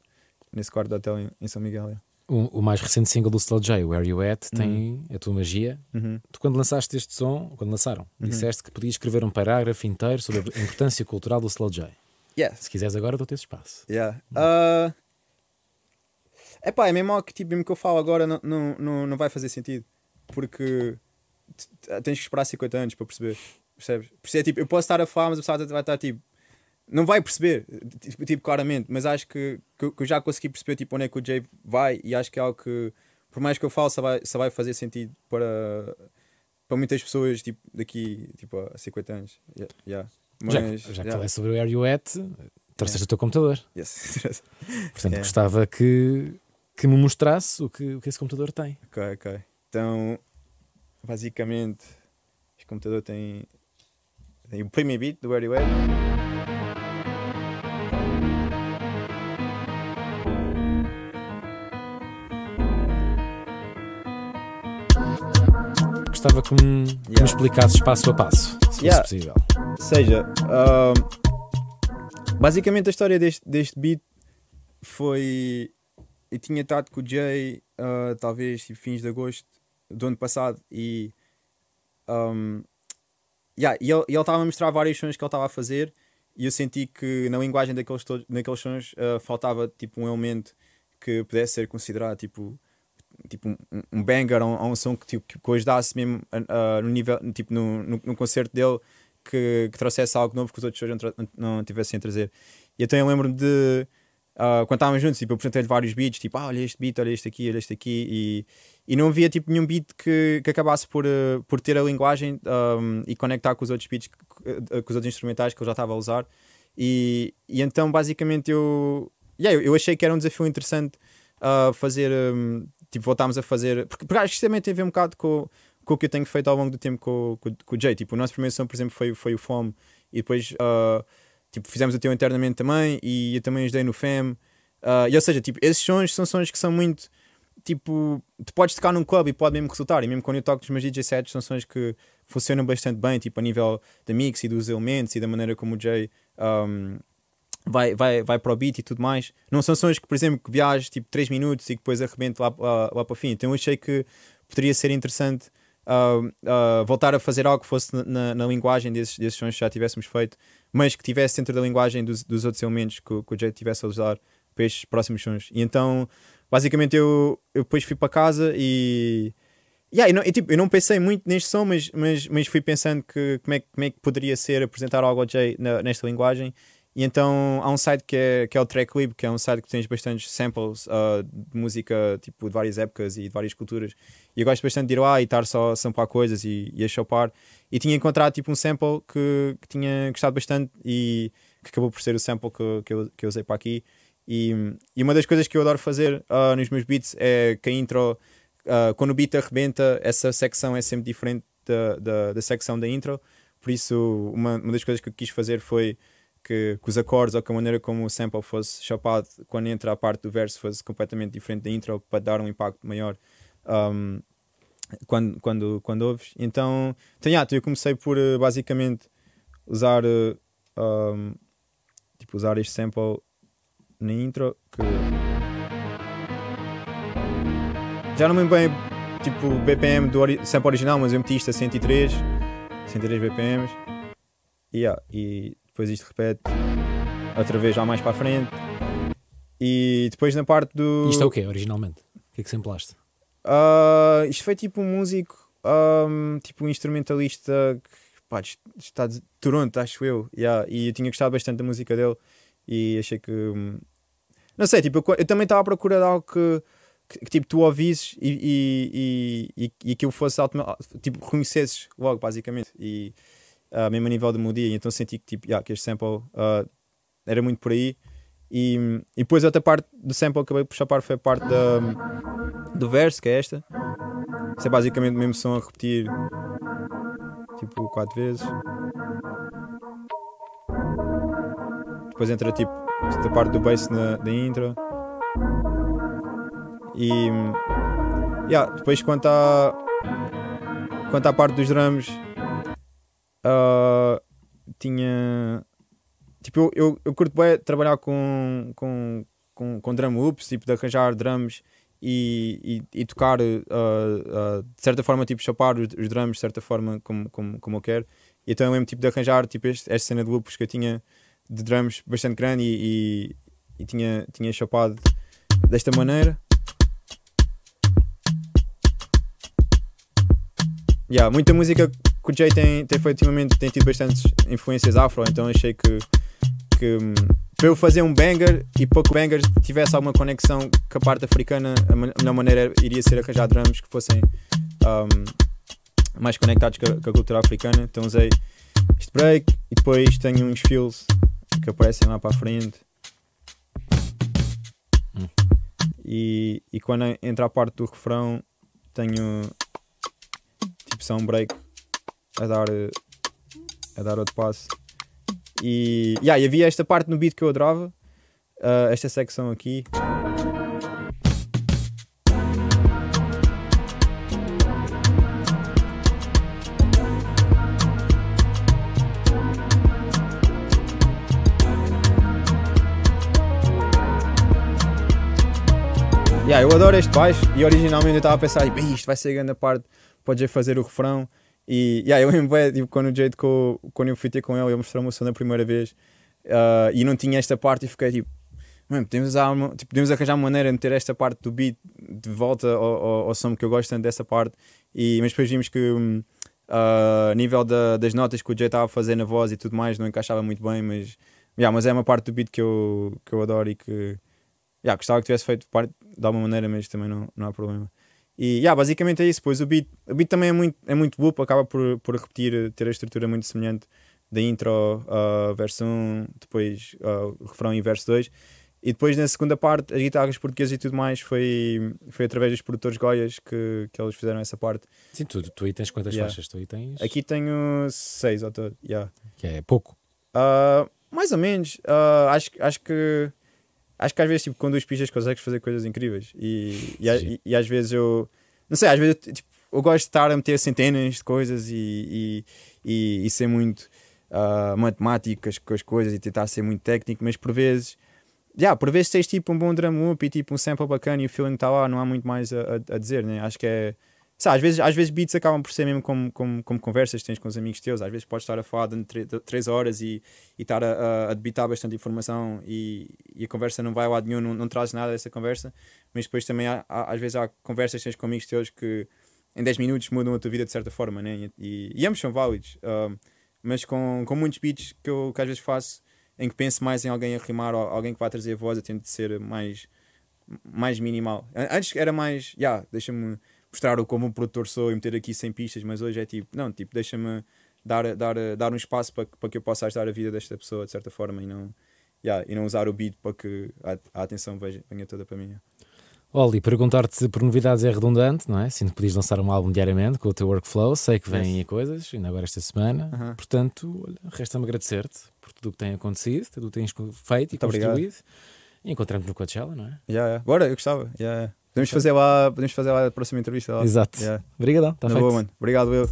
nesse quarto de hotel em, em São Miguel. É. O, o, mais recente single do Slow J, Where You At, tem uhum. a tua magia. Uhum. Tu, quando lançaste este som, quando lançaram, uhum. disseste que podias escrever um parágrafo inteiro sobre a importância cultural do Slow J. Yeah. Se quiseres agora, dou-te esse espaço. Yeah. Uh... Epá, é mesmo que, tipo, mesmo que eu falo agora não, não, não, não vai fazer sentido. Porque tens que esperar 50 anos para perceber. Percebes? Porque é, tipo, eu posso estar a falar, mas a pessoa vai estar tipo não vai perceber, tipo, tipo, claramente, mas acho que, que, que, eu já consegui perceber tipo, onde é que o Jay vai e acho que é algo que, por mais que eu fale, só vai, só vai fazer sentido para, para muitas pessoas tipo, daqui tipo, a 50 anos. Yeah, yeah. Mas, já, já que yeah. é sobre o Where You At, trouxeste yeah. o teu computador. Yes. Portanto, gostava que, que me mostrasse o que, o que esse computador tem. Ok, ok. Então, basicamente, este computador tem, tem o Premium Beat do Where You At. Gostava que me, yeah. que me explicasses passo a passo, se yeah. fosse possível. Ou seja, uh, basicamente a história deste, deste beat foi. Eu tinha estado com o Jay, uh, talvez tipo, fins de agosto do ano passado, e. Um, yeah, e ele estava a mostrar vários sons que ele estava a fazer, e eu senti que na linguagem daqueles, daqueles sons uh, faltava tipo um elemento que pudesse ser considerado tipo tipo um, um banger ou um, um, som que, tipo, que ajudasse mesmo uh, no nível, tipo no, no, no concerto dele que, que, trouxesse algo novo que os outros não, não tivessem a trazer. E então eu lembro-me de uh, quando estávamos juntos, tipo, eu apresentei-lhe vários beats, tipo, ah, olha este beat, olha este aqui, olha este aqui, e, e não havia tipo nenhum beat que, que acabasse por, uh, por ter a linguagem um, e conectar com os outros beats, com os outros instrumentais que eu já estava a usar. E, e então, basicamente, eu, yeah, eu, eu achei que era um desafio interessante uh, fazer, um, tipo, voltámos a fazer, porque, porque acho que também tem a ver um bocado com, com o que eu tenho feito ao longo do tempo com, com, com o Jay. Tipo, o nosso primeiro som, por exemplo, foi, foi o Fome, e depois. Uh, tipo, fizemos o teu internamente também e eu também ajudei no FEM. Uh, e ou seja, tipo, esses sons são sons que são muito tipo, tu podes tocar num club e pode mesmo resultar. E mesmo quando eu toco os meus DJ sets, são sons que funcionam bastante bem, tipo, a nível da mix e dos elementos e da maneira como o Jay um, vai, vai, vai para o beat e tudo mais. Não são sons que, por exemplo, que viajes tipo 3 minutos e depois arrebente lá, lá, lá para o fim. Então eu achei que poderia ser interessante uh, uh, voltar a fazer algo que fosse na, na, na, linguagem desses, desses sons que já tivéssemos feito, mas que tivesse dentro da linguagem dos, dos outros elementos que, que o Jay tivesse a usar para estes próximos sons. E então, basicamente, eu, eu depois fui para casa e. Yeah, eu, não, eu, tipo, eu não pensei muito neste som, mas, mas, mas fui pensando que como é, como é que poderia ser apresentar algo ao Jay na, nesta linguagem. E então há um site que é, que é o Tracklib, que é um site que tens bastantes samples uh, de música tipo, de várias épocas e de várias culturas. E eu gosto bastante de ir lá e estar só a samplar coisas e, e a chopar. E tinha encontrado tipo, um sample que, que tinha gostado bastante e que acabou por ser o sample que, que, eu, que eu usei para aqui. E, e uma das coisas que eu adoro fazer uh, nos meus beats é que a intro, uh, quando o beat arrebenta, essa secção é sempre diferente da, da, da secção da intro. Por isso, uma, uma das coisas que eu quis fazer foi que, que, os acordes ou que a maneira como o sample fosse chapado quando entra a parte do verso fosse completamente diferente da intro para dar um impacto maior um, quando, quando, quando ouves. Então, então, yeah, eu comecei por uh, basicamente usar, uh, um, tipo, usar este sample na intro que já não me lembro bem tipo BPM do ori sample original, mas eu meti isto a 103 103 BPMs yeah, e depois isto repete outra vez já mais para a frente e depois na parte do isto é o quê originalmente? o que é que samplaste? Uh, isto foi tipo um músico um, tipo um instrumentalista que pá, está de Toronto acho eu yeah, e eu tinha gostado bastante da música dele e achei que hum, não sei, tipo, eu, eu também estava à procura de algo que, que, que tipo, tu ouvisses e, e, e, e aquilo fosse tipo, reconhecesses logo, basicamente. E uh, mesmo a nível de melodia. Então senti que, tipo, yeah, que este sample uh, era muito por aí. E, e depois outra parte do sample que acabei por chapar foi a parte da, do verso, que é esta. Isso é basicamente o mesmo som a repetir tipo quatro vezes. Depois entra tipo esta parte do bass na, da intro. E yeah, depois quanto à, quanto à parte dos drums uh, tinha tipo eu, eu, eu curto bem trabalhar com, com, com, com drum loops, tipo de arranjar drums e, e, e tocar uh, uh, de certa forma tipo chapar os, os, drums de certa forma como, como, como eu quero. E então eu lembro tipo de arranjar tipo este, esta cena de loops que eu tinha de drums bastante grande e, e, e tinha, tinha chapado desta maneira. Yeah, muita música que o Jay tem, tem feito ultimamente tem tido bastantes influências afro, então achei que, que hum, para eu fazer um banger e para que o banger tivesse alguma conexão com a parte africana, a melhor maneira iria ser arranjar drums que fossem um, mais conectados com a, com a, cultura africana. Então usei este break e depois tenho uns fills que aparecem lá para a frente. E, e quando entra a parte do refrão, tenho tipo só um break a dar, a dar outro passo. E, yeah, e havia esta parte no beat que eu adorava, uh, esta secção aqui. Yeah, eu adoro este baixo e originalmente eu estava a pensar, isto vai ser a grande parte, podes fazer o refrão. E yeah, eu lembro, tipo, quando o Jade, quando eu fui ter com ele, ele mostrou-me o som da primeira vez uh, e não tinha esta parte e fiquei tipo, mano, podemos, uma, tipo, podemos arranjar uma maneira de ter esta parte do beat de volta ao, ao, ao som que eu gosto tanto dessa parte. E, mas depois vimos que uh, a nível da, das notas que o Jay estava a fazer na voz e tudo mais não encaixava muito bem, mas Yeah, mas é uma parte do beat que eu, que eu adoro e que yeah, gostava que tivesse feito parte de alguma maneira, mas também não, não há problema. E yeah, basicamente é isso. Pois o beat, o beat também é muito, é muito loop, acaba por, por repetir, ter a estrutura muito semelhante da intro, uh, verso 1, depois uh, o refrão e verso 2. E depois na segunda parte, as guitarras portuguesas e tudo mais foi, foi através dos produtores Goias que, que eles fizeram essa parte. Sim, tu, tu aí tens quantas yeah. faixas? Tu aí tens... Aqui tenho seis ao todo, yeah. Que é pouco? Uh, mais ou menos. Uh, acho, acho que acho que às vezes tipo, com duas pistas consegues fazer coisas incríveis. E, e, e, e às vezes eu não sei, às vezes eu, tipo, eu gosto de estar a meter centenas de coisas e, e, e ser muito uh, matemáticas com as coisas e tentar ser muito técnico, mas por vezes, yeah, por vezes tens tipo um bom drum loop e tipo um sample bacana e o feeling está lá, não há muito mais a, a, a dizer, né? Acho que é. Sabe, às, vezes, às vezes beats acabam por ser mesmo como, como, como conversas que tens com os amigos teus. Às vezes podes estar a falar de 3 horas e, e estar a, a, a debitar bastante informação e, e, a conversa não vai ao lado nenhum, não, não traz nada dessa conversa. Mas depois também há, há, às vezes há conversas que tens com amigos teus que em 10 minutos mudam a tua vida de certa forma, né? E, e ambos são válidos. Uh, mas com, com muitos beats que eu que às vezes faço em que penso mais em alguém a rimar ou alguém que vai trazer a voz, eu tento ser mais, mais minimal. Antes era mais, já, yeah, deixa-me mostrar o como um produtor sou e meter aqui 100 pistas, mas hoje é tipo, não, tipo, deixa-me dar, dar, dar um espaço para, para que eu possa ajudar a vida desta pessoa de certa forma e não, yeah, e não usar o beat para que a, a atenção venha toda para mim. Oli, perguntar-te por novidades é redundante, não é? Sinto que podias lançar um álbum diariamente com o teu workflow, sei que vêm yes. coisas, ainda agora esta semana. Uh -huh. Portanto, resta-me agradecer-te por tudo o que tem acontecido, tudo o que tens feito e Muito construído. Obrigado. E encontramos no Coachella, não é? Yeah, yeah. Bora, eu gostava. Yeah. Podemos, fazer lá, podemos fazer lá a próxima entrevista. Lá. Exato. Yeah. Obrigadão, está feito. Boa, mano. Obrigado, eu.